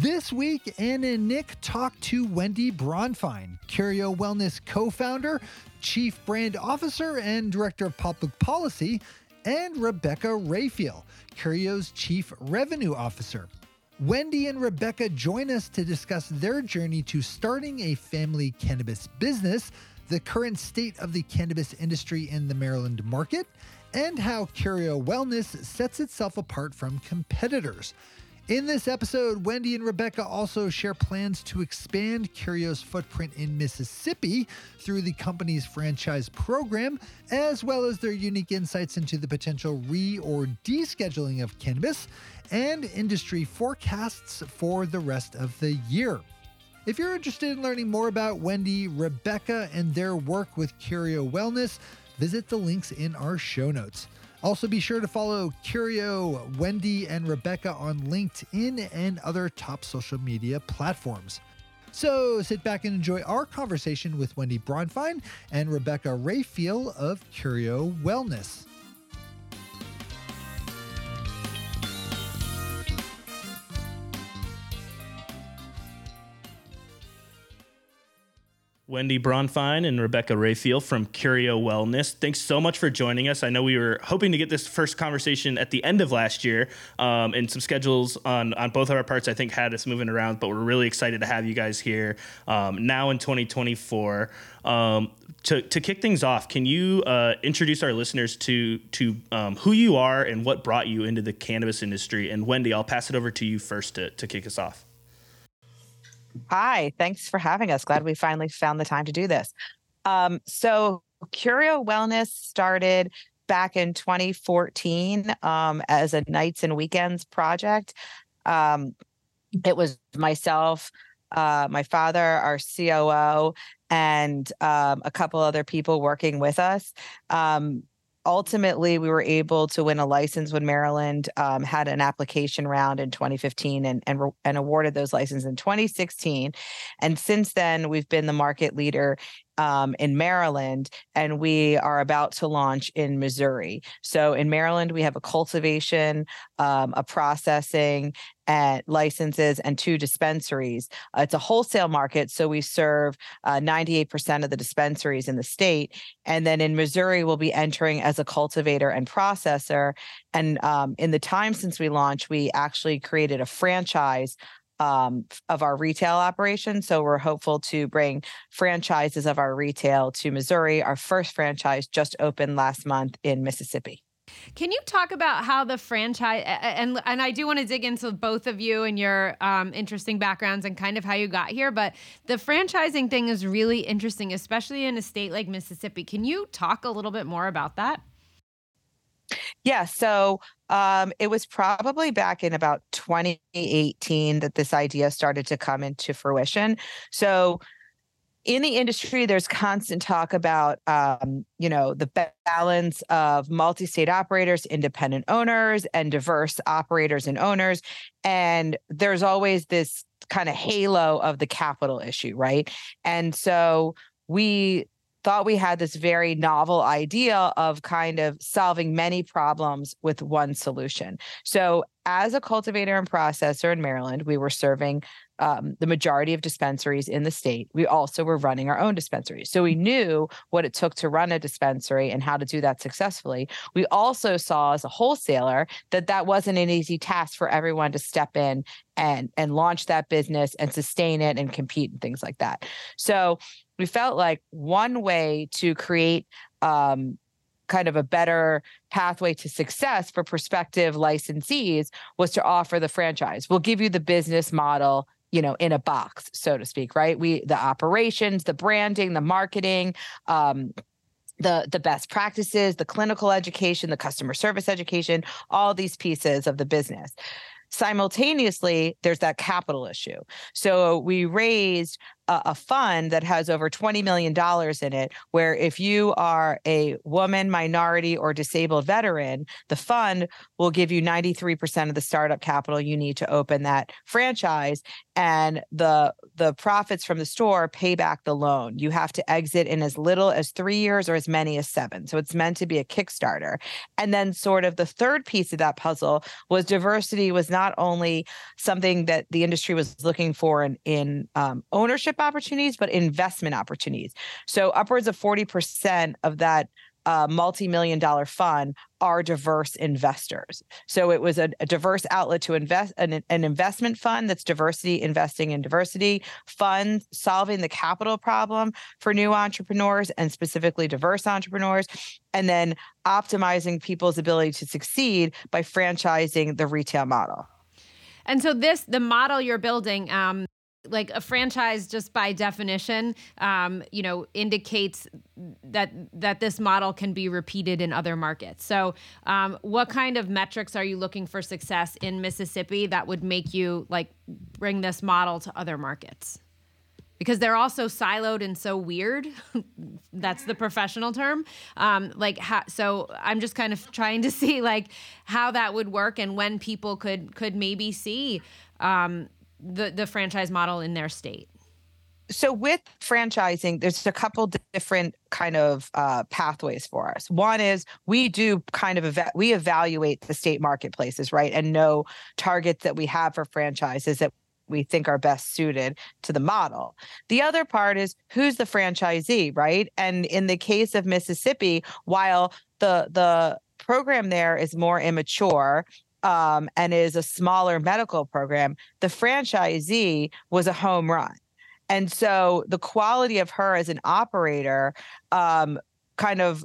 This week, Anne and Nick talk to Wendy Bronfein, Curio Wellness co founder, chief brand officer, and director of public policy, and Rebecca Raphael, Curio's chief revenue officer. Wendy and Rebecca join us to discuss their journey to starting a family cannabis business, the current state of the cannabis industry in the Maryland market, and how Curio Wellness sets itself apart from competitors. In this episode, Wendy and Rebecca also share plans to expand Curio's footprint in Mississippi through the company's franchise program, as well as their unique insights into the potential re or descheduling of cannabis and industry forecasts for the rest of the year. If you're interested in learning more about Wendy, Rebecca, and their work with Curio Wellness, visit the links in our show notes. Also, be sure to follow Curio, Wendy, and Rebecca on LinkedIn and other top social media platforms. So sit back and enjoy our conversation with Wendy Bronfein and Rebecca Raphael of Curio Wellness. Wendy Bronfein and Rebecca Raphael from Curio Wellness. Thanks so much for joining us. I know we were hoping to get this first conversation at the end of last year, um, and some schedules on on both of our parts I think had us moving around. But we're really excited to have you guys here um, now in 2024. Um, to, to kick things off, can you uh, introduce our listeners to to um, who you are and what brought you into the cannabis industry? And Wendy, I'll pass it over to you first to, to kick us off. Hi, thanks for having us. Glad we finally found the time to do this. Um, so, Curio Wellness started back in 2014 um, as a nights and weekends project. Um, it was myself, uh, my father, our COO, and um, a couple other people working with us. Um, ultimately we were able to win a license when Maryland um, had an application round in 2015 and and, and awarded those licenses in 2016 and since then we've been the market leader um, in Maryland, and we are about to launch in Missouri. So in Maryland, we have a cultivation, um, a processing, and licenses, and two dispensaries. Uh, it's a wholesale market, so we serve uh, 98% of the dispensaries in the state. And then in Missouri, we'll be entering as a cultivator and processor. And um, in the time since we launched, we actually created a franchise um, of our retail operation. So we're hopeful to bring franchises of our retail to Missouri. Our first franchise just opened last month in Mississippi. Can you talk about how the franchise and and I do want to dig into both of you and your um, interesting backgrounds and kind of how you got here, but the franchising thing is really interesting, especially in a state like Mississippi. Can you talk a little bit more about that? Yeah, so um, it was probably back in about 2018 that this idea started to come into fruition. So in the industry, there's constant talk about, um, you know, the balance of multi-state operators, independent owners, and diverse operators and owners. And there's always this kind of halo of the capital issue, right? And so we thought we had this very novel idea of kind of solving many problems with one solution. So, as a cultivator and processor in Maryland, we were serving um, the majority of dispensaries in the state. We also were running our own dispensaries. So we knew what it took to run a dispensary and how to do that successfully. We also saw as a wholesaler that that wasn't an easy task for everyone to step in and and launch that business and sustain it and compete and things like that. So we felt like one way to create um, kind of a better pathway to success for prospective licensees was to offer the franchise. We'll give you the business model you know in a box so to speak right? We the operations the branding the marketing um, the the best practices the clinical education the customer service education all these pieces of the business. Simultaneously there's that capital issue. So we raised a, a fund that has over $20 million in it, where if you are a woman, minority, or disabled veteran, the fund will give you 93% of the startup capital you need to open that franchise and the the profits from the store pay back the loan. You have to exit in as little as 3 years or as many as 7. So it's meant to be a kickstarter. And then sort of the third piece of that puzzle was diversity was not only something that the industry was looking for in in um, ownership opportunities but investment opportunities. So upwards of 40% of that uh, multi-million dollar fund are diverse investors. So it was a, a diverse outlet to invest an, an, investment fund that's diversity investing in diversity, funds solving the capital problem for new entrepreneurs and specifically diverse entrepreneurs, and then optimizing people's ability to succeed by franchising the retail model. And so this the model you're building um like a franchise just by definition um, you know indicates that that this model can be repeated in other markets. So um, what kind of metrics are you looking for success in mississippi that would make you like bring this model to other markets? Because they're all so siloed and so weird. That's the professional term. Um, like how, so i'm just kind of trying to see like how that would work and when people could could maybe see um, the the franchise model in their state? So with franchising, there's a couple different kind of uh, pathways for us. One is we do kind of we evaluate the state marketplaces, right, and know targets that we have for franchises that we think are best suited to the model. The other part is who's the franchisee, right? And in the case of Mississippi, while the the program there is more immature um, and is a smaller medical program, the franchisee was a home run. And so the quality of her as an operator um, kind of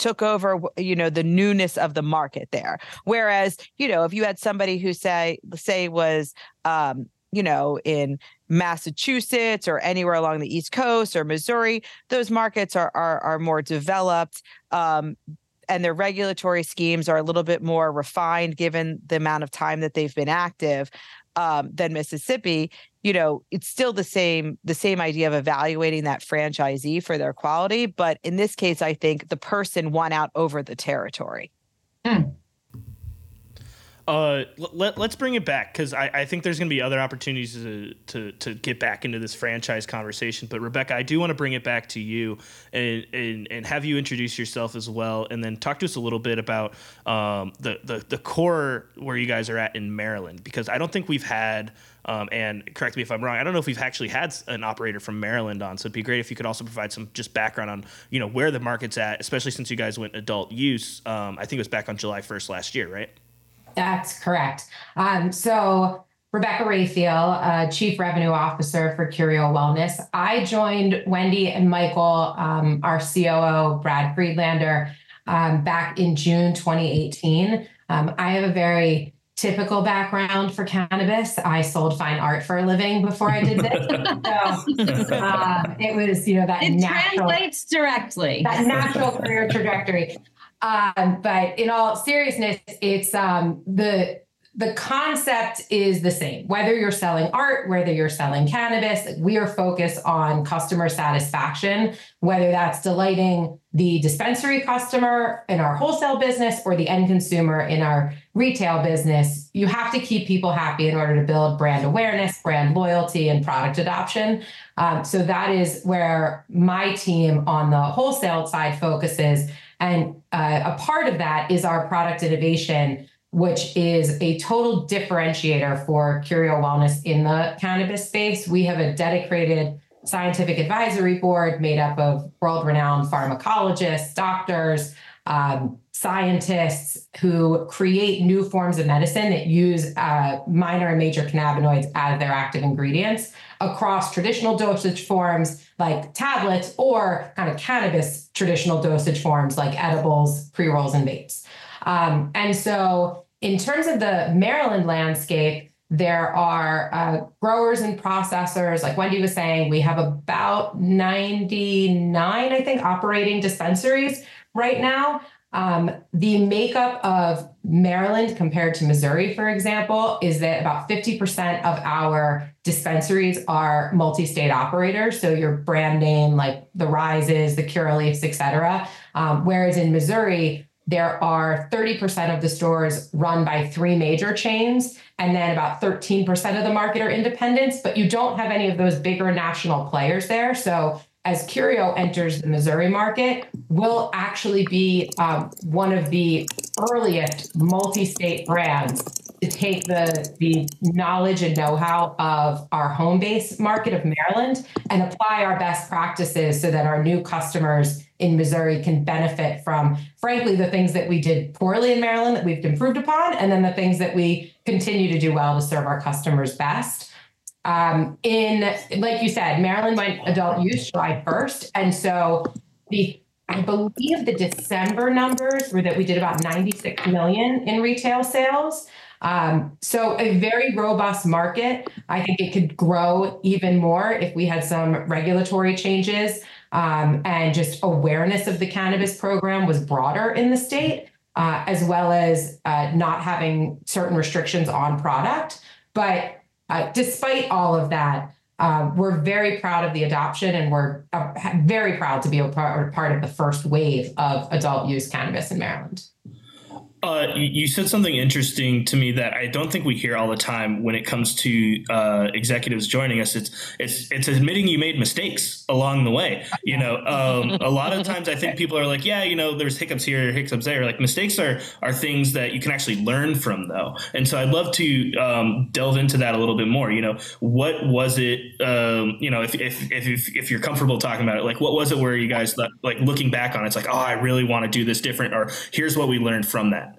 took over you know the newness of the market there whereas you know if you had somebody who say say was um, you know in massachusetts or anywhere along the east coast or missouri those markets are are, are more developed um, and their regulatory schemes are a little bit more refined given the amount of time that they've been active um, than Mississippi, you know, it's still the same the same idea of evaluating that franchisee for their quality, but in this case, I think the person won out over the territory. Mm. Uh, let, us bring it back because I, I, think there's going to be other opportunities to, to, to get back into this franchise conversation. But Rebecca, I do want to bring it back to you and, and, and have you introduce yourself as well, and then talk to us a little bit about um, the, the the core where you guys are at in Maryland because I don't think we've had. Um, and correct me if I'm wrong. I don't know if we've actually had an operator from Maryland on, so it'd be great if you could also provide some just background on you know where the market's at, especially since you guys went adult use. Um, I think it was back on July 1st last year, right? That's correct. Um, so Rebecca Raphael, uh, Chief Revenue Officer for Curio Wellness. I joined Wendy and Michael, um, our COO, Brad Friedlander, um, back in June 2018. Um, I have a very typical background for cannabis. I sold fine art for a living before I did this. so um, it was, you know, that it natural, translates directly. That natural career trajectory. Um, but in all seriousness, it's um, the the concept is the same. Whether you're selling art, whether you're selling cannabis, we are focused on customer satisfaction, whether that's delighting the dispensary customer in our wholesale business or the end consumer in our retail business. You have to keep people happy in order to build brand awareness, brand loyalty, and product adoption. Um, so that is where my team on the wholesale side focuses. And uh, a part of that is our product innovation, which is a total differentiator for Curio Wellness in the cannabis space. We have a dedicated scientific advisory board made up of world renowned pharmacologists, doctors, um, scientists who create new forms of medicine that use uh, minor and major cannabinoids as their active ingredients across traditional dosage forms like tablets or kind of cannabis traditional dosage forms like edibles, pre rolls, and vapes. Um, and so, in terms of the Maryland landscape, there are uh, growers and processors. Like Wendy was saying, we have about 99, I think, operating dispensaries right now. Um, the makeup of Maryland compared to Missouri, for example, is that about 50% of our dispensaries are multi-state operators. So your brand name like the Rises, the Curaleafs, et cetera. Um, whereas in Missouri, there are 30% of the stores run by three major chains, and then about 13% of the market are independents, but you don't have any of those bigger national players there. So as Curio enters the Missouri market, will actually be um, one of the earliest multi-state brands to take the the knowledge and know-how of our home base market of Maryland and apply our best practices so that our new customers in Missouri can benefit from, frankly, the things that we did poorly in Maryland that we've improved upon, and then the things that we continue to do well to serve our customers best. Um, in like you said, Maryland went adult use July 1st. And so the I believe the December numbers were that we did about 96 million in retail sales. Um, so a very robust market. I think it could grow even more if we had some regulatory changes um, and just awareness of the cannabis program was broader in the state, uh, as well as uh, not having certain restrictions on product. But uh, despite all of that, uh, we're very proud of the adoption and we're uh, very proud to be a part, part of the first wave of adult use cannabis in Maryland. Uh, you said something interesting to me that I don't think we hear all the time when it comes to uh, executives joining us. It's it's it's admitting you made mistakes along the way. You know, um, a lot of times I think people are like, yeah, you know, there's hiccups here, hiccups there. Like mistakes are are things that you can actually learn from, though. And so I'd love to um, delve into that a little bit more. You know, what was it? Um, you know, if, if if if you're comfortable talking about it, like what was it where you guys like looking back on it, it's like, oh, I really want to do this different, or here's what we learned from that.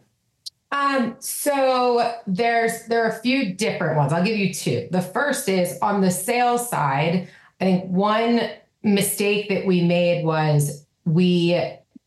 Um, so there's there are a few different ones. I'll give you two. The first is on the sales side. I think one mistake that we made was we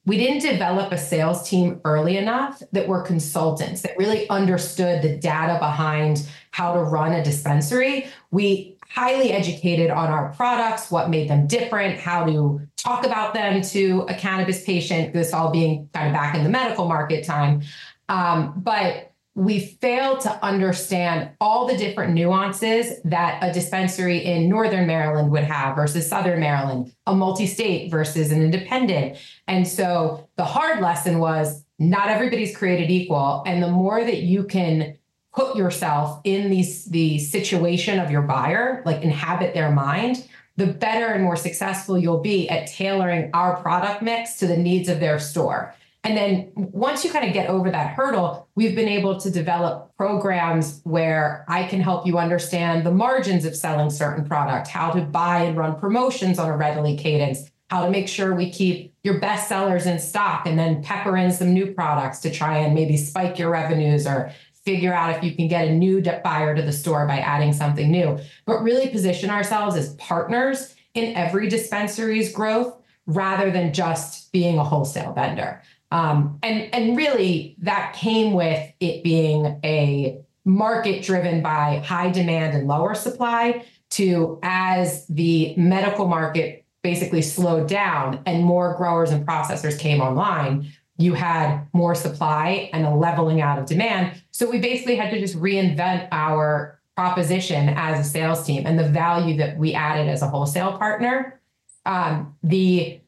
we didn't develop a sales team early enough that were consultants that really understood the data behind how to run a dispensary. We highly educated on our products, what made them different, how to talk about them to a cannabis patient, this all being kind of back in the medical market time. Um, but we failed to understand all the different nuances that a dispensary in Northern Maryland would have versus Southern Maryland, a multi state versus an independent. And so the hard lesson was not everybody's created equal. And the more that you can put yourself in these, the situation of your buyer, like inhabit their mind, the better and more successful you'll be at tailoring our product mix to the needs of their store. And then once you kind of get over that hurdle, we've been able to develop programs where I can help you understand the margins of selling certain product, how to buy and run promotions on a readily cadence, how to make sure we keep your best sellers in stock and then pepper in some new products to try and maybe spike your revenues or figure out if you can get a new buyer to the store by adding something new. But really position ourselves as partners in every dispensary's growth rather than just being a wholesale vendor. Um, and and really that came with it being a market driven by high demand and lower supply to as the medical market basically slowed down and more growers and processors came online you had more supply and a leveling out of demand. So we basically had to just reinvent our proposition as a sales team and the value that we added as a wholesale partner. Um, the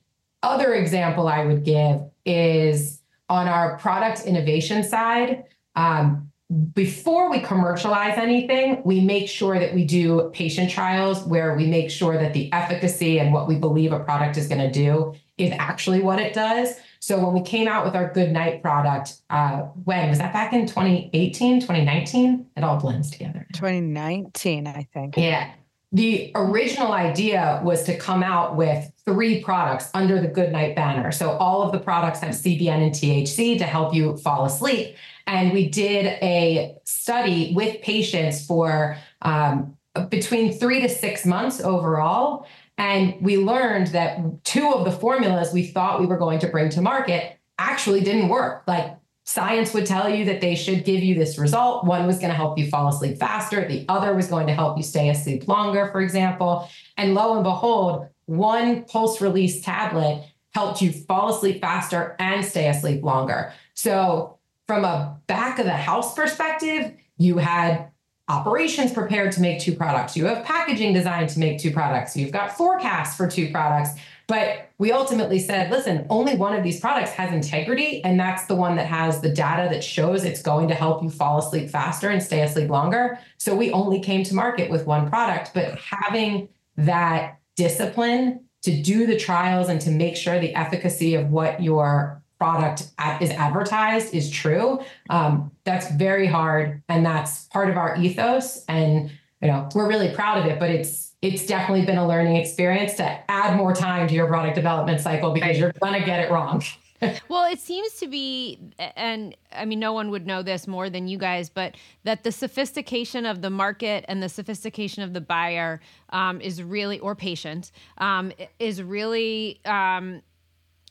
other example i would give is on our product innovation side. Um, before we commercialize anything, we make sure that we do patient trials where we make sure that the efficacy and what we believe a product is going to do is actually what it does. So when we came out with our Good Night product, uh, when was that back in 2018, 2019? It all blends together. 2019, I think. Yeah. The original idea was to come out with three products under the Good Night banner. So all of the products have CBN and THC to help you fall asleep. And we did a study with patients for um, between three to six months overall. And we learned that two of the formulas we thought we were going to bring to market actually didn't work. Like science would tell you that they should give you this result. One was going to help you fall asleep faster, the other was going to help you stay asleep longer, for example. And lo and behold, one pulse release tablet helped you fall asleep faster and stay asleep longer. So, from a back of the house perspective, you had operations prepared to make two products. You have packaging designed to make two products. You've got forecasts for two products. But we ultimately said, listen, only one of these products has integrity, and that's the one that has the data that shows it's going to help you fall asleep faster and stay asleep longer. So we only came to market with one product. But having that discipline to do the trials and to make sure the efficacy of what your product is advertised is true um, that's very hard and that's part of our ethos and you know we're really proud of it but it's it's definitely been a learning experience to add more time to your product development cycle because you're going to get it wrong. well, it seems to be, and I mean, no one would know this more than you guys, but that the sophistication of the market and the sophistication of the buyer um, is really, or patient, um, is really um,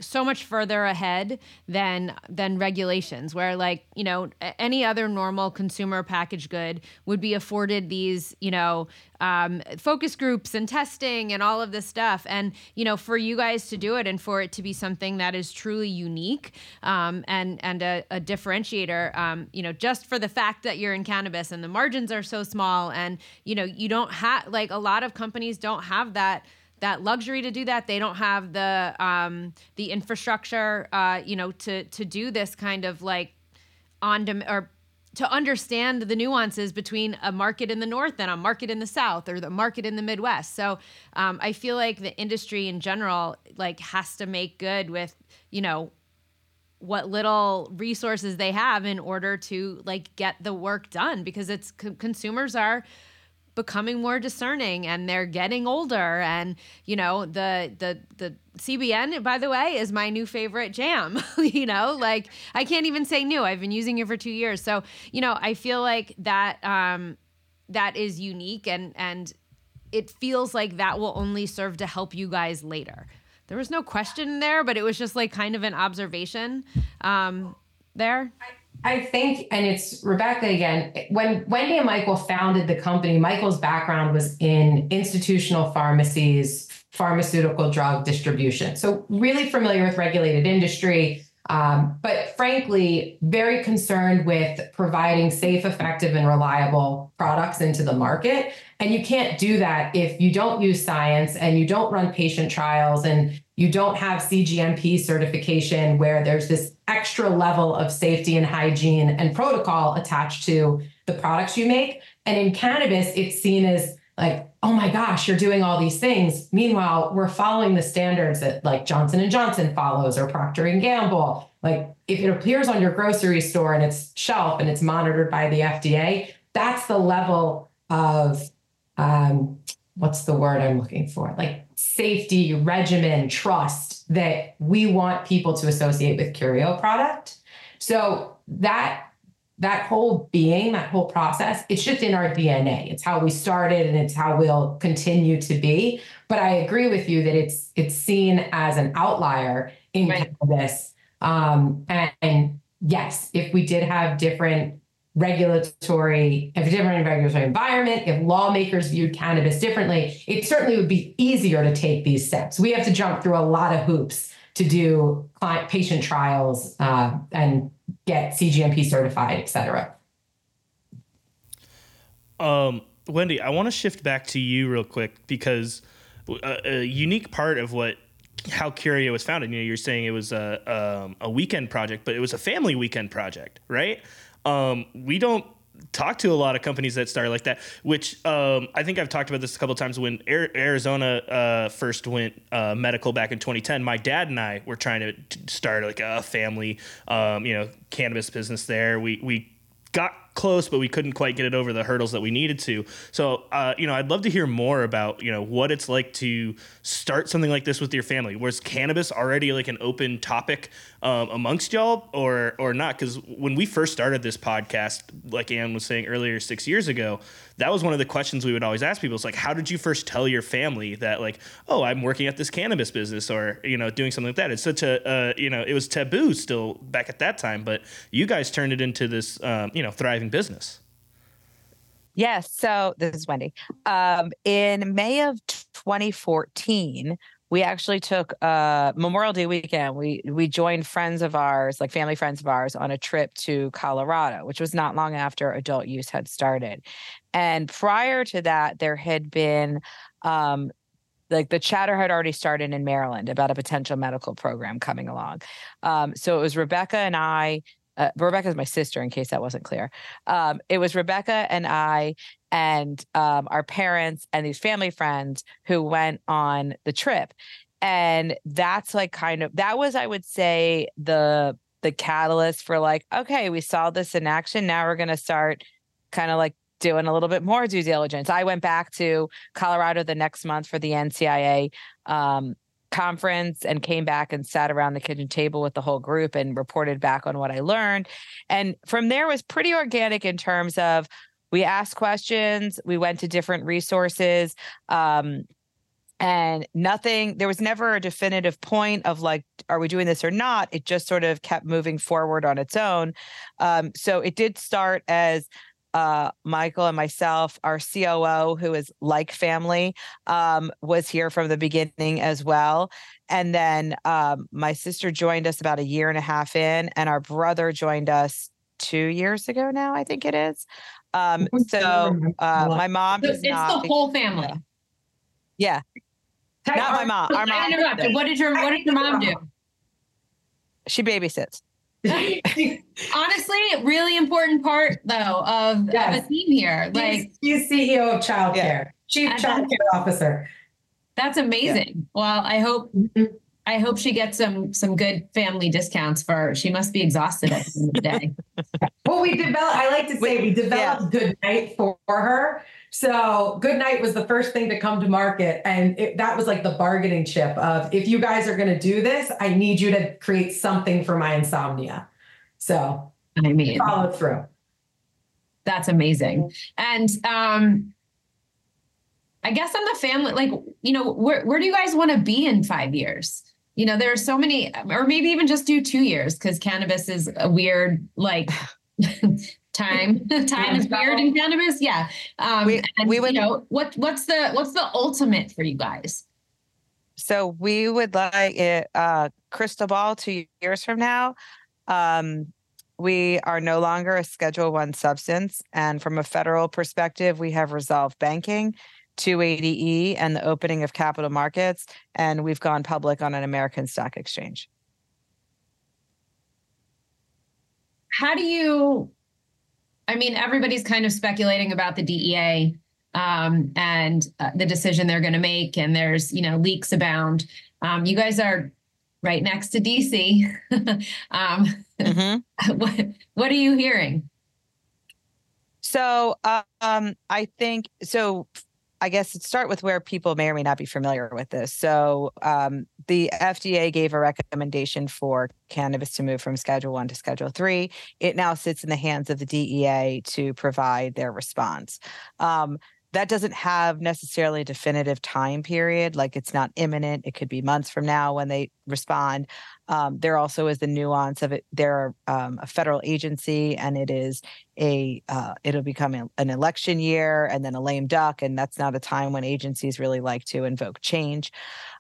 so much further ahead than than regulations where like you know any other normal consumer package good would be afforded these you know um, focus groups and testing and all of this stuff. And you know for you guys to do it and for it to be something that is truly unique um, and and a, a differentiator um, you know just for the fact that you're in cannabis and the margins are so small and you know you don't have like a lot of companies don't have that that luxury to do that. They don't have the um, the infrastructure, uh, you know, to to do this kind of like on dem- or to understand the nuances between a market in the north and a market in the south or the market in the midwest so um, i feel like the industry in general like has to make good with you know what little resources they have in order to like get the work done because it's consumers are becoming more discerning and they're getting older. And you know the the the CBN by the way is my new favorite jam you know like I can't even say new. I've been using it for 2 years. So you know I feel like that um that is unique and and it feels like that will only serve to help you guys later. There was no question there but it was just like kind of an observation um there. I- I think, and it's Rebecca again, when Wendy and Michael founded the company, Michael's background was in institutional pharmacies, pharmaceutical drug distribution. So, really familiar with regulated industry, um, but frankly, very concerned with providing safe, effective, and reliable products into the market. And you can't do that if you don't use science and you don't run patient trials and you don't have CGMP certification where there's this extra level of safety and hygiene and protocol attached to the products you make. And in cannabis, it's seen as like, oh my gosh, you're doing all these things. Meanwhile, we're following the standards that like Johnson and Johnson follows or Procter and Gamble. Like if it appears on your grocery store and it's shelf and it's monitored by the FDA, that's the level of um, what's the word I'm looking for? Like safety, regimen, trust that we want people to associate with Curio product. So that that whole being, that whole process, it's just in our DNA. It's how we started and it's how we'll continue to be. But I agree with you that it's it's seen as an outlier in right. cannabis. Um, and, and yes, if we did have different regulatory, if a different regulatory environment, if lawmakers viewed cannabis differently, it certainly would be easier to take these steps. We have to jump through a lot of hoops to do client patient trials uh, and get CGMP certified, et cetera. Um, Wendy, I want to shift back to you real quick because a, a unique part of what how Curio was founded. You know, you're saying it was a um, a weekend project, but it was a family weekend project, right? Um, we don't talk to a lot of companies that start like that, which um, I think I've talked about this a couple times. When Arizona uh, first went uh, medical back in 2010, my dad and I were trying to start like a family, um, you know, cannabis business there. We we got close, but we couldn't quite get it over the hurdles that we needed to. So, uh, you know, I'd love to hear more about, you know, what it's like to start something like this with your family. Was cannabis already like an open topic um, amongst y'all or, or not? Because when we first started this podcast, like Anne was saying earlier, six years ago, that was one of the questions we would always ask people. It's like, how did you first tell your family that, like, oh, I'm working at this cannabis business or, you know, doing something like that? It's such a, uh, you know, it was taboo still back at that time, but you guys turned it into this, um, you know, thriving business. Yes. So this is Wendy. Um, in May of 2014, we actually took uh Memorial Day weekend. We we joined friends of ours, like family friends of ours, on a trip to Colorado, which was not long after adult use had started. And prior to that, there had been um like the chatter had already started in Maryland about a potential medical program coming along. Um, so it was Rebecca and I. Uh, is my sister, in case that wasn't clear. Um, it was Rebecca and I and um, our parents and these family friends who went on the trip. And that's like kind of that was i would say the the catalyst for like okay we saw this in action. Now we're going to start kind of like doing a little bit more due diligence. I went back to colorado the next month for the ncia um, conference and came back and sat around the kitchen table with the whole group and reported back on what i learned. And from there was pretty organic in terms of we asked questions we went to different resources um, and nothing there was never a definitive point of like are we doing this or not? It just sort of kept moving forward on its own. Um, so it did start as uh, Michael and myself, our COO, who is like family, um, was here from the beginning as well. And then um, my sister joined us about a year and a half in, and our brother joined us two years ago now, I think it is. Um, so uh, my mom it's the whole family. Yeah. Not my mom. Our mom. interrupted. What did your What did your mom do? She babysits. Honestly, really important part though of, yes. of a team here. Like she's, CEO of childcare, yeah. chief child care officer. That's amazing. Yeah. Well, I hope mm-hmm. I hope she gets some some good family discounts for she must be exhausted at the end of the day. well, we develop I like to say we, we developed yeah. good night for her. So good night was the first thing to come to market. And it, that was like the bargaining chip of if you guys are gonna do this, I need you to create something for my insomnia. So I mean follow through. That's amazing. And um I guess on the family, like, you know, where, where do you guys want to be in five years? you know, there are so many, or maybe even just do two years because cannabis is a weird, like, time. time is weird in cannabis. Yeah. Um, we, and, we would, you know, what, what's the, what's the ultimate for you guys? So we would like it, uh, crystal ball two years from now. Um, we are no longer a schedule one substance. And from a federal perspective, we have resolved banking 280E and the opening of capital markets, and we've gone public on an American stock exchange. How do you? I mean, everybody's kind of speculating about the DEA um, and uh, the decision they're going to make, and there's you know leaks abound. Um, you guys are right next to DC. um, mm-hmm. what what are you hearing? So um, I think so. I guess start with where people may or may not be familiar with this. So, um, the FDA gave a recommendation for cannabis to move from Schedule One to Schedule Three. It now sits in the hands of the DEA to provide their response. Um, that doesn't have necessarily a definitive time period like it's not imminent it could be months from now when they respond um, there also is the nuance of it they're um, a federal agency and it is a uh, it'll become a, an election year and then a lame duck and that's not a time when agencies really like to invoke change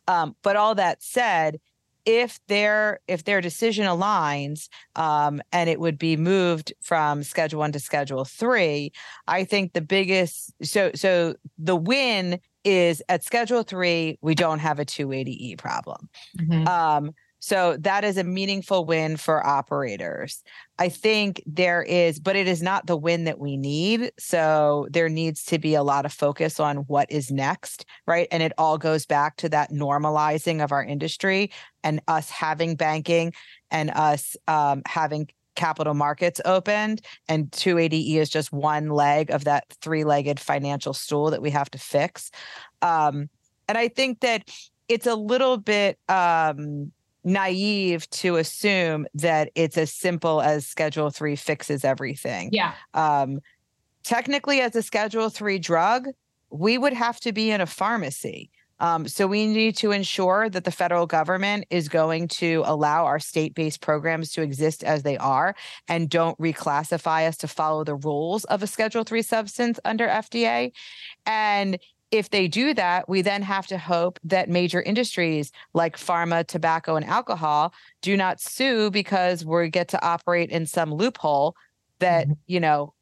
um, but all that said if their if their decision aligns um, and it would be moved from schedule one to schedule three i think the biggest so so the win is at schedule three we don't have a 280e problem mm-hmm. um, so that is a meaningful win for operators. I think there is, but it is not the win that we need. So there needs to be a lot of focus on what is next, right? And it all goes back to that normalizing of our industry and us having banking and us um, having capital markets opened and 280e is just one leg of that three-legged financial stool that we have to fix um, and i think that it's a little bit um, naive to assume that it's as simple as schedule 3 fixes everything. Yeah. Um, technically as a schedule 3 drug, we would have to be in a pharmacy. Um, so we need to ensure that the federal government is going to allow our state-based programs to exist as they are and don't reclassify us to follow the rules of a schedule 3 substance under FDA. And if they do that, we then have to hope that major industries like pharma, tobacco, and alcohol do not sue because we get to operate in some loophole that, mm-hmm. you know,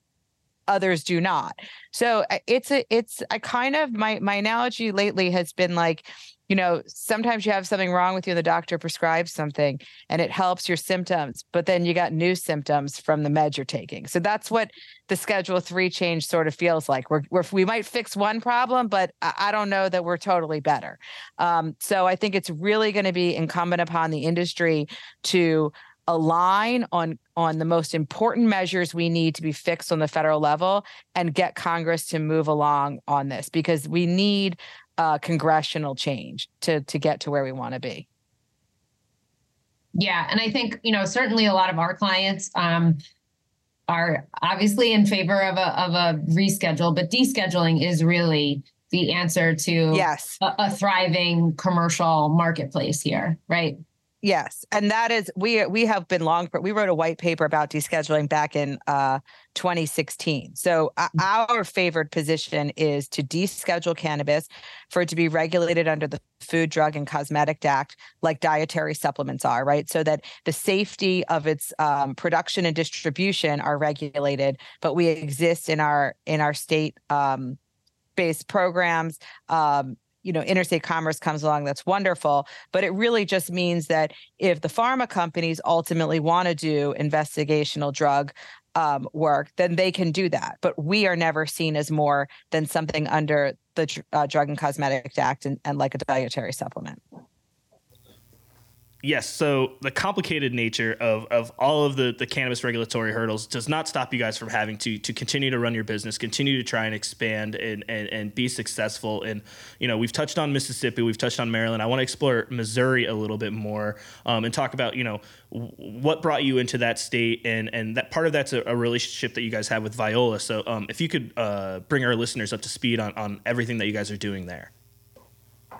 others do not. So it's a it's I kind of my my analogy lately has been like you know, sometimes you have something wrong with you and the doctor prescribes something and it helps your symptoms, but then you got new symptoms from the meds you're taking. So that's what the schedule three change sort of feels like. We're, we're we might fix one problem, but I, don't know that we're totally better. Um, so I think it's really going to be incumbent upon the industry to align on on the most important measures we need to be fixed on the federal level and get Congress to move along on this because we need uh, congressional change to to get to where we want to be. Yeah, and I think you know certainly a lot of our clients um, are obviously in favor of a of a reschedule, but descheduling is really the answer to yes a, a thriving commercial marketplace here, right? Yes, and that is we we have been long. We wrote a white paper about descheduling back in uh, 2016. So uh, our favored position is to deschedule cannabis for it to be regulated under the Food, Drug, and Cosmetic Act, like dietary supplements are, right? So that the safety of its um, production and distribution are regulated, but we exist in our in our state. Um, based programs um, you know interstate commerce comes along that's wonderful but it really just means that if the pharma companies ultimately want to do investigational drug um, work then they can do that but we are never seen as more than something under the uh, drug and cosmetic act and, and like a dietary supplement yes, so the complicated nature of, of all of the, the cannabis regulatory hurdles does not stop you guys from having to to continue to run your business, continue to try and expand and, and, and be successful. And, you know, we've touched on Mississippi, we've touched on Maryland. I want to explore Missouri a little bit more um, and talk about, you know, what brought you into that state and, and that part of that's a, a relationship that you guys have with Viola. So um, if you could uh, bring our listeners up to speed on, on everything that you guys are doing there.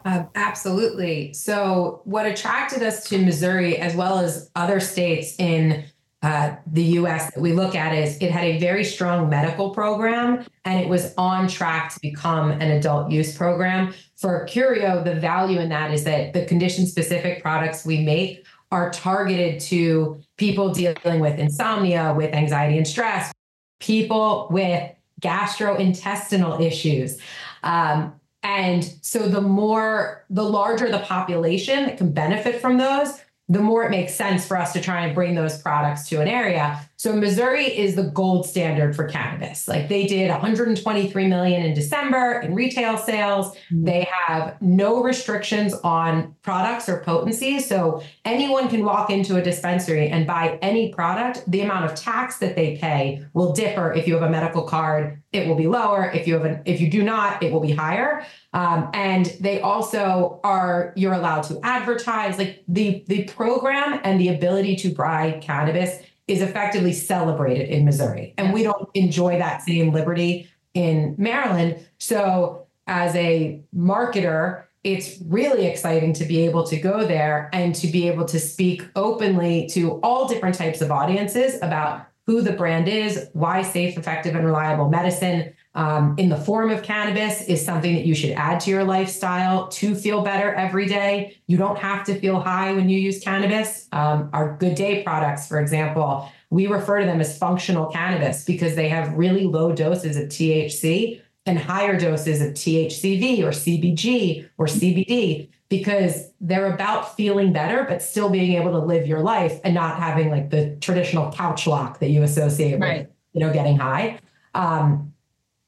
Uh, absolutely. So, what attracted us to Missouri, as well as other states in uh, the US that we look at, is it had a very strong medical program and it was on track to become an adult use program. For Curio, the value in that is that the condition specific products we make are targeted to people dealing with insomnia, with anxiety and stress, people with gastrointestinal issues. Um, and so the more, the larger the population that can benefit from those, the more it makes sense for us to try and bring those products to an area. So Missouri is the gold standard for cannabis. Like they did 123 million in December in retail sales. Mm-hmm. They have no restrictions on products or potency. So anyone can walk into a dispensary and buy any product. The amount of tax that they pay will differ if you have a medical card, it will be lower. If you have an if you do not, it will be higher. Um, and they also are you're allowed to advertise like the the program and the ability to buy cannabis is effectively celebrated in Missouri and we don't enjoy that same liberty in Maryland so as a marketer it's really exciting to be able to go there and to be able to speak openly to all different types of audiences about who the brand is, why safe, effective, and reliable medicine um, in the form of cannabis is something that you should add to your lifestyle to feel better every day. You don't have to feel high when you use cannabis. Um, our Good Day products, for example, we refer to them as functional cannabis because they have really low doses of THC and higher doses of THCV or CBG or CBD because they're about feeling better, but still being able to live your life and not having like the traditional couch lock that you associate right. with, you know, getting high. Um,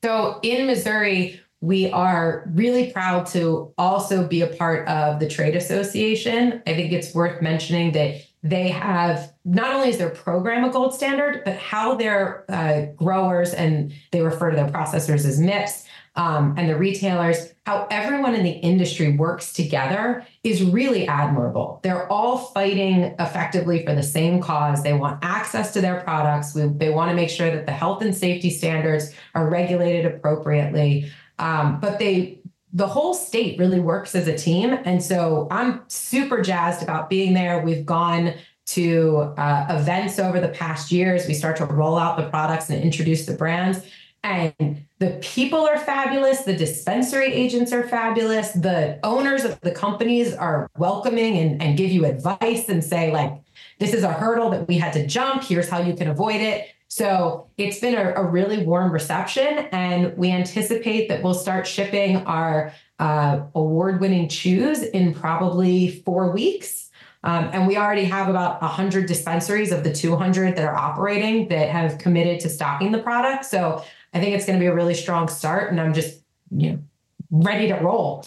so in Missouri, we are really proud to also be a part of the trade association. I think it's worth mentioning that they have not only is their program a gold standard, but how their uh, growers and they refer to their processors as MIPS um, and the retailers, how everyone in the industry works together is really admirable. They're all fighting effectively for the same cause. They want access to their products. We, they want to make sure that the health and safety standards are regulated appropriately. Um, but they the whole state really works as a team. And so I'm super jazzed about being there. We've gone to uh, events over the past years. We start to roll out the products and introduce the brands. And the people are fabulous. The dispensary agents are fabulous. The owners of the companies are welcoming and, and give you advice and say, like, this is a hurdle that we had to jump. Here's how you can avoid it. So it's been a, a really warm reception. And we anticipate that we'll start shipping our uh, award winning chews in probably four weeks. Um, and we already have about 100 dispensaries of the 200 that are operating that have committed to stocking the product. So I think it's going to be a really strong start. And I'm just, you know, ready to roll.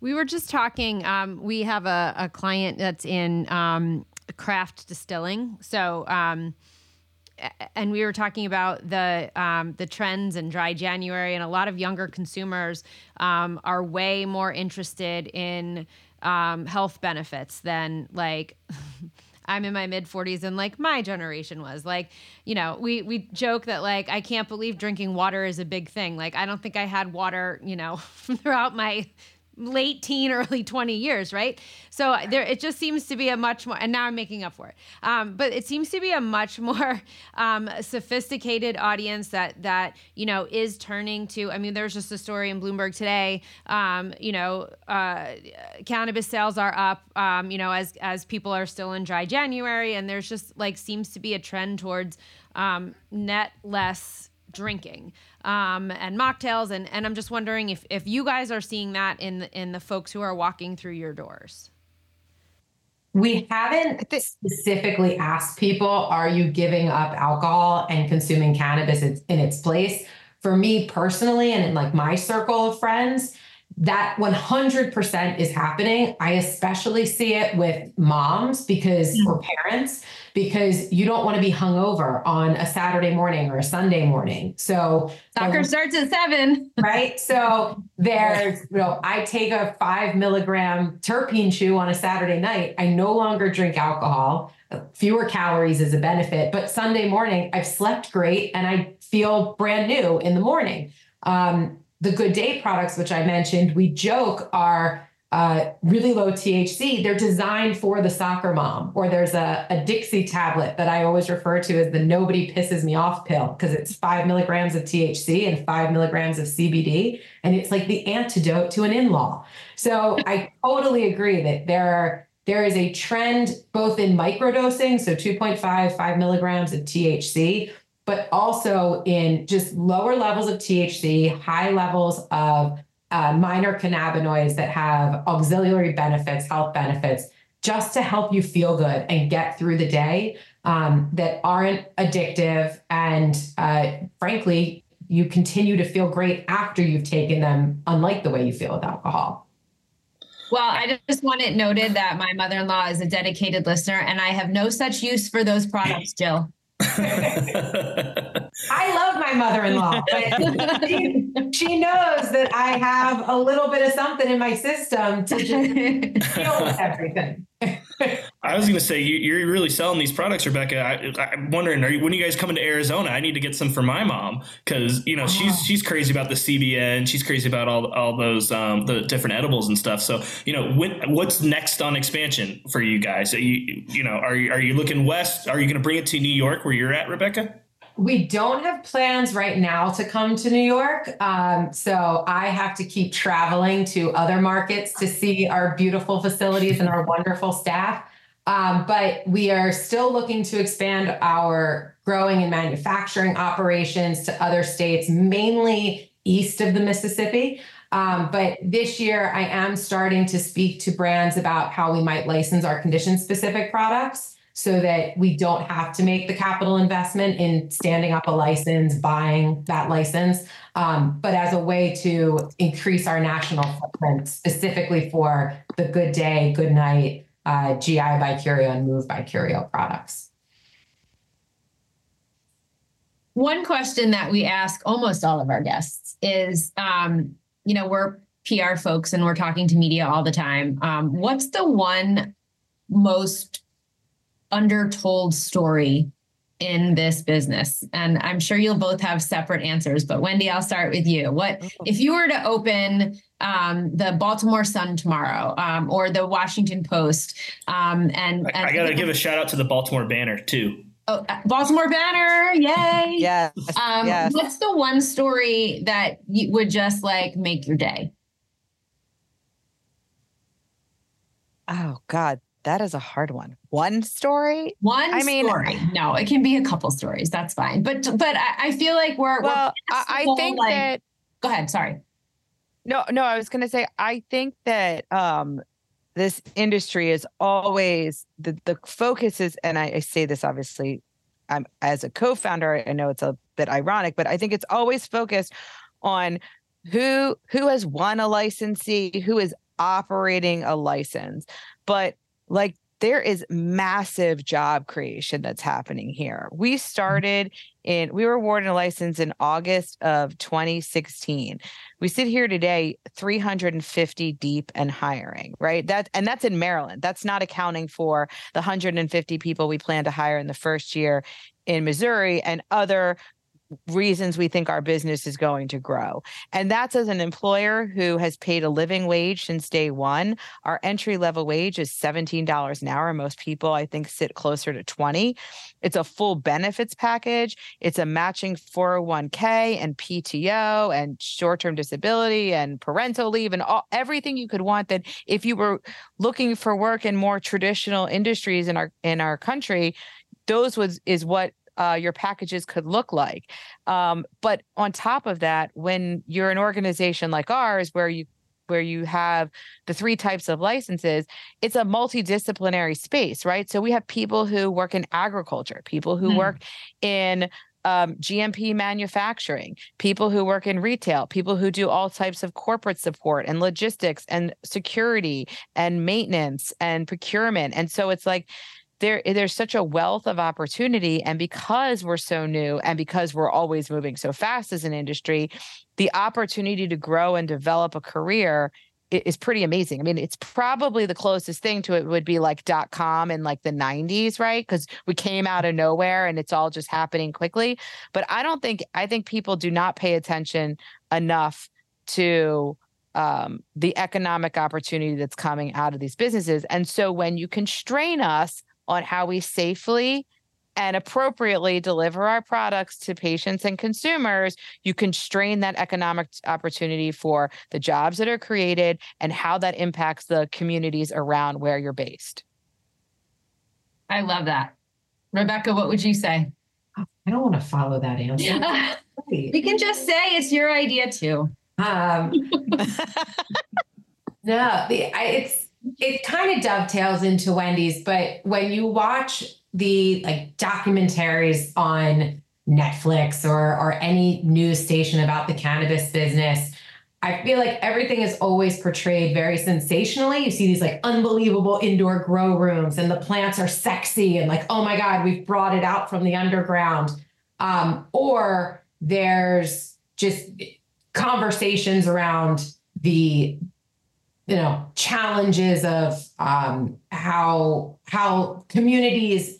We were just talking. Um, we have a, a, client that's in um, craft distilling. So, um, and we were talking about the um, the trends in dry January, and a lot of younger consumers um, are way more interested in um, health benefits than like. I'm in my mid 40s and like my generation was like, you know, we we joke that like I can't believe drinking water is a big thing. Like I don't think I had water, you know, throughout my late teen, early 20 years, right? So there, it just seems to be a much more, and now I'm making up for it. Um, but it seems to be a much more um, sophisticated audience that that you know is turning to. I mean, there's just a story in Bloomberg today. Um, you know, uh, cannabis sales are up. Um, you know, as as people are still in dry January, and there's just like seems to be a trend towards um, net less drinking um, and mocktails. And, and I'm just wondering if, if you guys are seeing that in in the folks who are walking through your doors. We haven't specifically asked people, are you giving up alcohol and consuming cannabis in its place? For me personally, and in like my circle of friends, that 100% is happening. I especially see it with moms because, mm-hmm. or parents, because you don't want to be hungover on a Saturday morning or a Sunday morning. So soccer starts at seven. Right. So there's, you know, I take a five milligram terpene chew on a Saturday night. I no longer drink alcohol. Fewer calories is a benefit, but Sunday morning I've slept great and I feel brand new in the morning. Um, the Good Day products, which I mentioned, we joke are uh, really low THC. They're designed for the soccer mom. Or there's a, a Dixie tablet that I always refer to as the nobody pisses me off pill because it's five milligrams of THC and five milligrams of CBD. And it's like the antidote to an in law. So I totally agree that there are. There is a trend both in microdosing, so 2.5, 5 milligrams of THC, but also in just lower levels of THC, high levels of uh, minor cannabinoids that have auxiliary benefits, health benefits, just to help you feel good and get through the day um, that aren't addictive. And uh, frankly, you continue to feel great after you've taken them, unlike the way you feel with alcohol. Well, I just want it noted that my mother in law is a dedicated listener, and I have no such use for those products, Jill. I love my mother-in-law, but she, she, knows that I have a little bit of something in my system to just everything. I was going to say you, are really selling these products, Rebecca. I, am wondering, are you, when are you guys coming to Arizona? I need to get some for my mom because you know oh. she's she's crazy about the CBN. She's crazy about all all those um, the different edibles and stuff. So you know, when, what's next on expansion for you guys? Are you you know are you, are you looking west? Are you going to bring it to New York where you're at, Rebecca? We don't have plans right now to come to New York. Um, so I have to keep traveling to other markets to see our beautiful facilities and our wonderful staff. Um, but we are still looking to expand our growing and manufacturing operations to other states, mainly east of the Mississippi. Um, but this year, I am starting to speak to brands about how we might license our condition specific products so that we don't have to make the capital investment in standing up a license, buying that license, um, but as a way to increase our national footprint specifically for the Good Day, Good Night, uh, GI by Curio, and Move by Curio products. One question that we ask almost all of our guests is, um, you know, we're PR folks and we're talking to media all the time. Um, what's the one most undertold story in this business? And I'm sure you'll both have separate answers, but Wendy, I'll start with you. What if you were to open um, the Baltimore Sun tomorrow um, or the Washington Post? Um, and, and I, I got to give a shout out to the Baltimore Banner too. Oh, uh, Baltimore Banner, yay! Yes. Um, yes. What's the one story that you would just like make your day? Oh God, that is a hard one. One story? One I mean- story. No, it can be a couple stories. That's fine. But but I, I feel like we're, Well, we're I, I think like- that Go ahead. Sorry. No, no, I was going to say I think that um this industry is always the the focus is and I, I say this obviously I'm as a co-founder I know it's a bit ironic but I think it's always focused on who who has won a licensee, who is operating a license. But like there is massive job creation that's happening here. We mm-hmm. started in we were awarded a license in August of 2016 we sit here today 350 deep and hiring right? That and that's in maryland. That's not accounting for the 150 people we plan to hire in the first year in missouri and other reasons we think our business is going to grow. And that's as an employer who has paid a living wage since day one our entry level wage is $17 an hour. Most people i think sit closer to 20 it's a full benefits package. It's a matching 401k and PTO and short-term disability and parental leave and all everything you could want that if you were looking for work in more traditional industries in our in our country those was is what uh, your packages could look like um, but on top of that when you're an organization like ours where you where you have the three types of licenses, it's a multidisciplinary space, right? So we have people who work in agriculture, people who Hmm. work in um, GMP manufacturing, people who work in retail, people who do all types of corporate support and logistics and security and maintenance and procurement. And so it's like there there's such a wealth of opportunity and because we're so new and because we're always moving so fast as an industry the opportunity to grow and develop a career is pretty amazing. I mean, it's probably the closest thing to it would be like dot com in like the 90s, right? Because we came out of nowhere and it's all just happening quickly. But I don't think, I think people do not pay attention enough to um, the economic opportunity that's coming out of these businesses. And so when you constrain us on how we safely and appropriately deliver our products to patients and consumers, you constrain that economic opportunity for the jobs that are created and how that impacts the communities around where you're based. I love that. Rebecca, what would you say? I don't want to follow that answer. we can just say it's your idea too. Um, no, the, I, it's it kind of dovetails into Wendy's, but when you watch the like documentaries on Netflix or or any news station about the cannabis business, I feel like everything is always portrayed very sensationally. You see these like unbelievable indoor grow rooms, and the plants are sexy and like, oh my god, we've brought it out from the underground. Um, or there's just conversations around the you know challenges of um, how how communities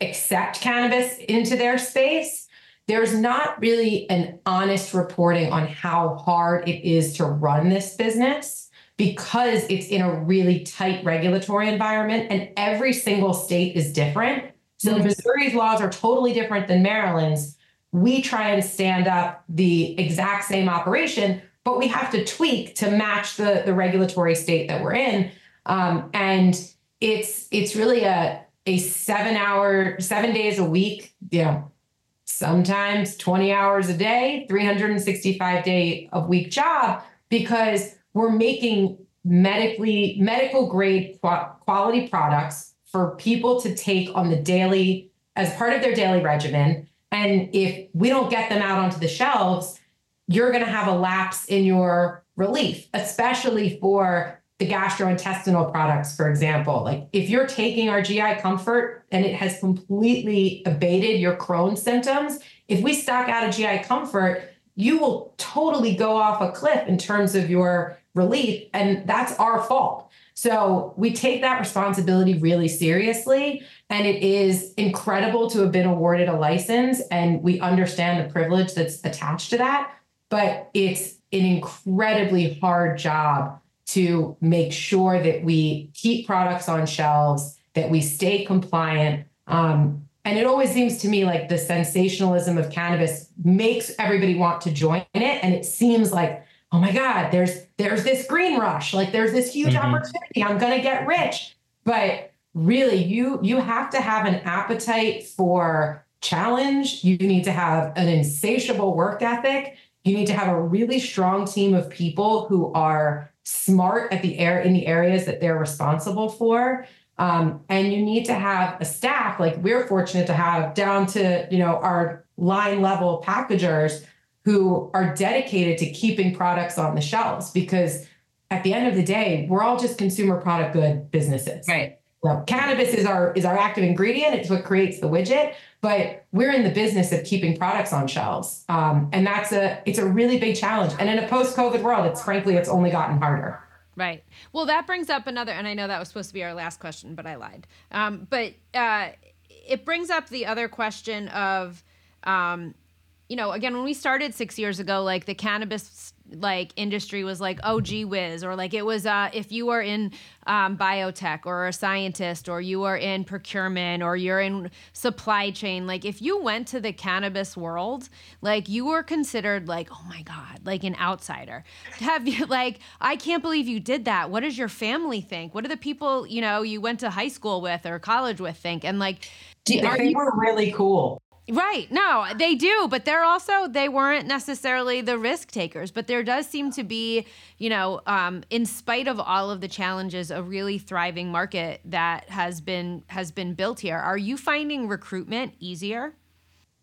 accept cannabis into their space. There's not really an honest reporting on how hard it is to run this business because it's in a really tight regulatory environment and every single state is different. So Mhm. missouri's laws are totally different than maryland's. We try and stand up the exact same operation, but we have to tweak to match the, the regulatory state that we're in. Um, and it's it's really a a seven hour, seven days a week, you know, sometimes 20 hours a day, 365 day of week job because we're making medically medical grade quality products for people to take on the daily as part of their daily regimen and if we don't get them out onto the shelves, you're going to have a lapse in your relief, especially for the gastrointestinal products, for example. Like if you're taking our GI Comfort and it has completely abated your Crohn's symptoms, if we stock out a GI Comfort, you will totally go off a cliff in terms of your relief. And that's our fault. So we take that responsibility really seriously. And it is incredible to have been awarded a license. And we understand the privilege that's attached to that. But it's an incredibly hard job to make sure that we keep products on shelves, that we stay compliant. Um, and it always seems to me like the sensationalism of cannabis makes everybody want to join it. And it seems like, oh my God, there's there's this green rush, like there's this huge mm-hmm. opportunity. I'm gonna get rich. But really, you you have to have an appetite for challenge. You need to have an insatiable work ethic. You need to have a really strong team of people who are smart at the air in the areas that they're responsible for. Um, and you need to have a staff like we're fortunate to have down to you know our line level packagers who are dedicated to keeping products on the shelves because at the end of the day we're all just consumer product good businesses right cannabis is our is our active ingredient it's what creates the widget but we're in the business of keeping products on shelves um, and that's a it's a really big challenge and in a post-covid world it's frankly it's only gotten harder Right. Well, that brings up another, and I know that was supposed to be our last question, but I lied. Um, but uh, it brings up the other question of, um, you know, again, when we started six years ago, like the cannabis like industry was like, oh, gee whiz, or like it was uh, if you were in um, biotech or a scientist or you are in procurement or you're in supply chain, like if you went to the cannabis world, like you were considered like, oh my God, like an outsider. Have you like, I can't believe you did that. What does your family think? What do the people, you know, you went to high school with or college with think? And like, do, are you were really cool? Right. No, they do, but they're also they weren't necessarily the risk takers, but there does seem to be, you know, um, in spite of all of the challenges, a really thriving market that has been has been built here. Are you finding recruitment easier?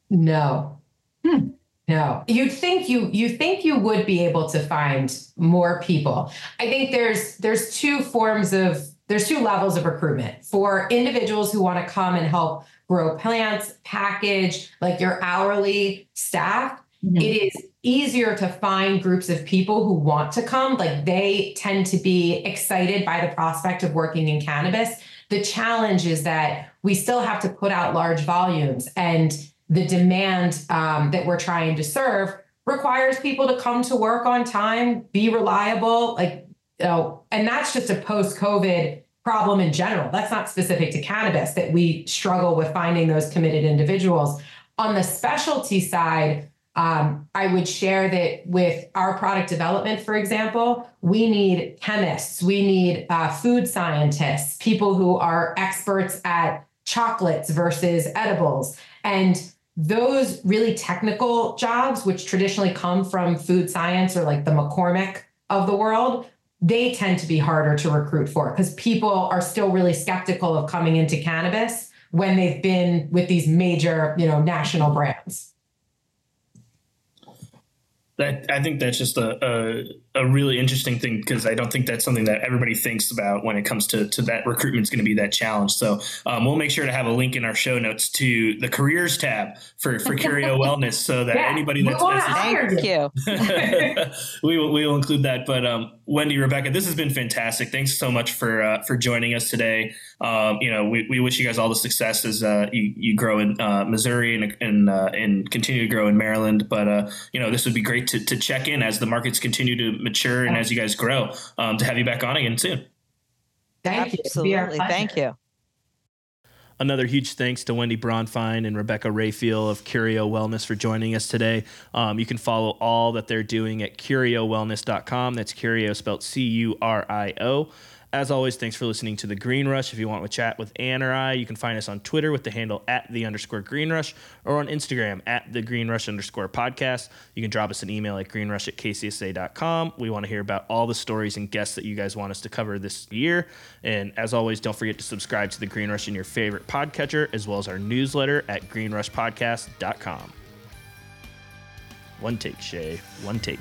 No. Hmm. No. You'd think you you think you would be able to find more people. I think there's there's two forms of there's two levels of recruitment for individuals who want to come and help grow plants, package, like your hourly staff, mm-hmm. it is easier to find groups of people who want to come. Like they tend to be excited by the prospect of working in cannabis. The challenge is that we still have to put out large volumes, and the demand um, that we're trying to serve requires people to come to work on time, be reliable, like you know, and that's just a post-COVID problem in general. That's not specific to cannabis that we struggle with finding those committed individuals. On the specialty side, um, I would share that with our product development, for example, we need chemists, we need uh, food scientists, people who are experts at chocolates versus edibles. And those really technical jobs, which traditionally come from food science or like the McCormick of the world, they tend to be harder to recruit for because people are still really skeptical of coming into cannabis when they've been with these major, you know, national brands. I think that's just a, a a really interesting thing because I don't think that's something that everybody thinks about when it comes to, to that recruitment is going to be that challenge. So um, we'll make sure to have a link in our show notes to the careers tab for, for Curio Wellness so that yeah, anybody that's, that's thank you. we will we will include that. But um, Wendy, Rebecca, this has been fantastic. Thanks so much for uh, for joining us today. Um, you know, we, we wish you guys all the success as uh, you, you grow in uh, Missouri and and, uh, and continue to grow in Maryland. But uh, you know, this would be great to, to check in as the markets continue to mature and as you guys grow um, to have you back on again soon. Thank Absolutely. you. Thank you. Another huge thanks to Wendy Bronfein and Rebecca Raphael of Curio Wellness for joining us today. Um, you can follow all that they're doing at curiowellness.com. That's Curio spelled C U R I O. As always, thanks for listening to The Green Rush. If you want to chat with Anne or I, you can find us on Twitter with the handle at the underscore Green Rush or on Instagram at the Green Rush underscore podcast. You can drop us an email at greenrush at kcsa.com. We want to hear about all the stories and guests that you guys want us to cover this year. And as always, don't forget to subscribe to The Green Rush in your favorite podcatcher, as well as our newsletter at greenrushpodcast.com. One take, Shay. One take.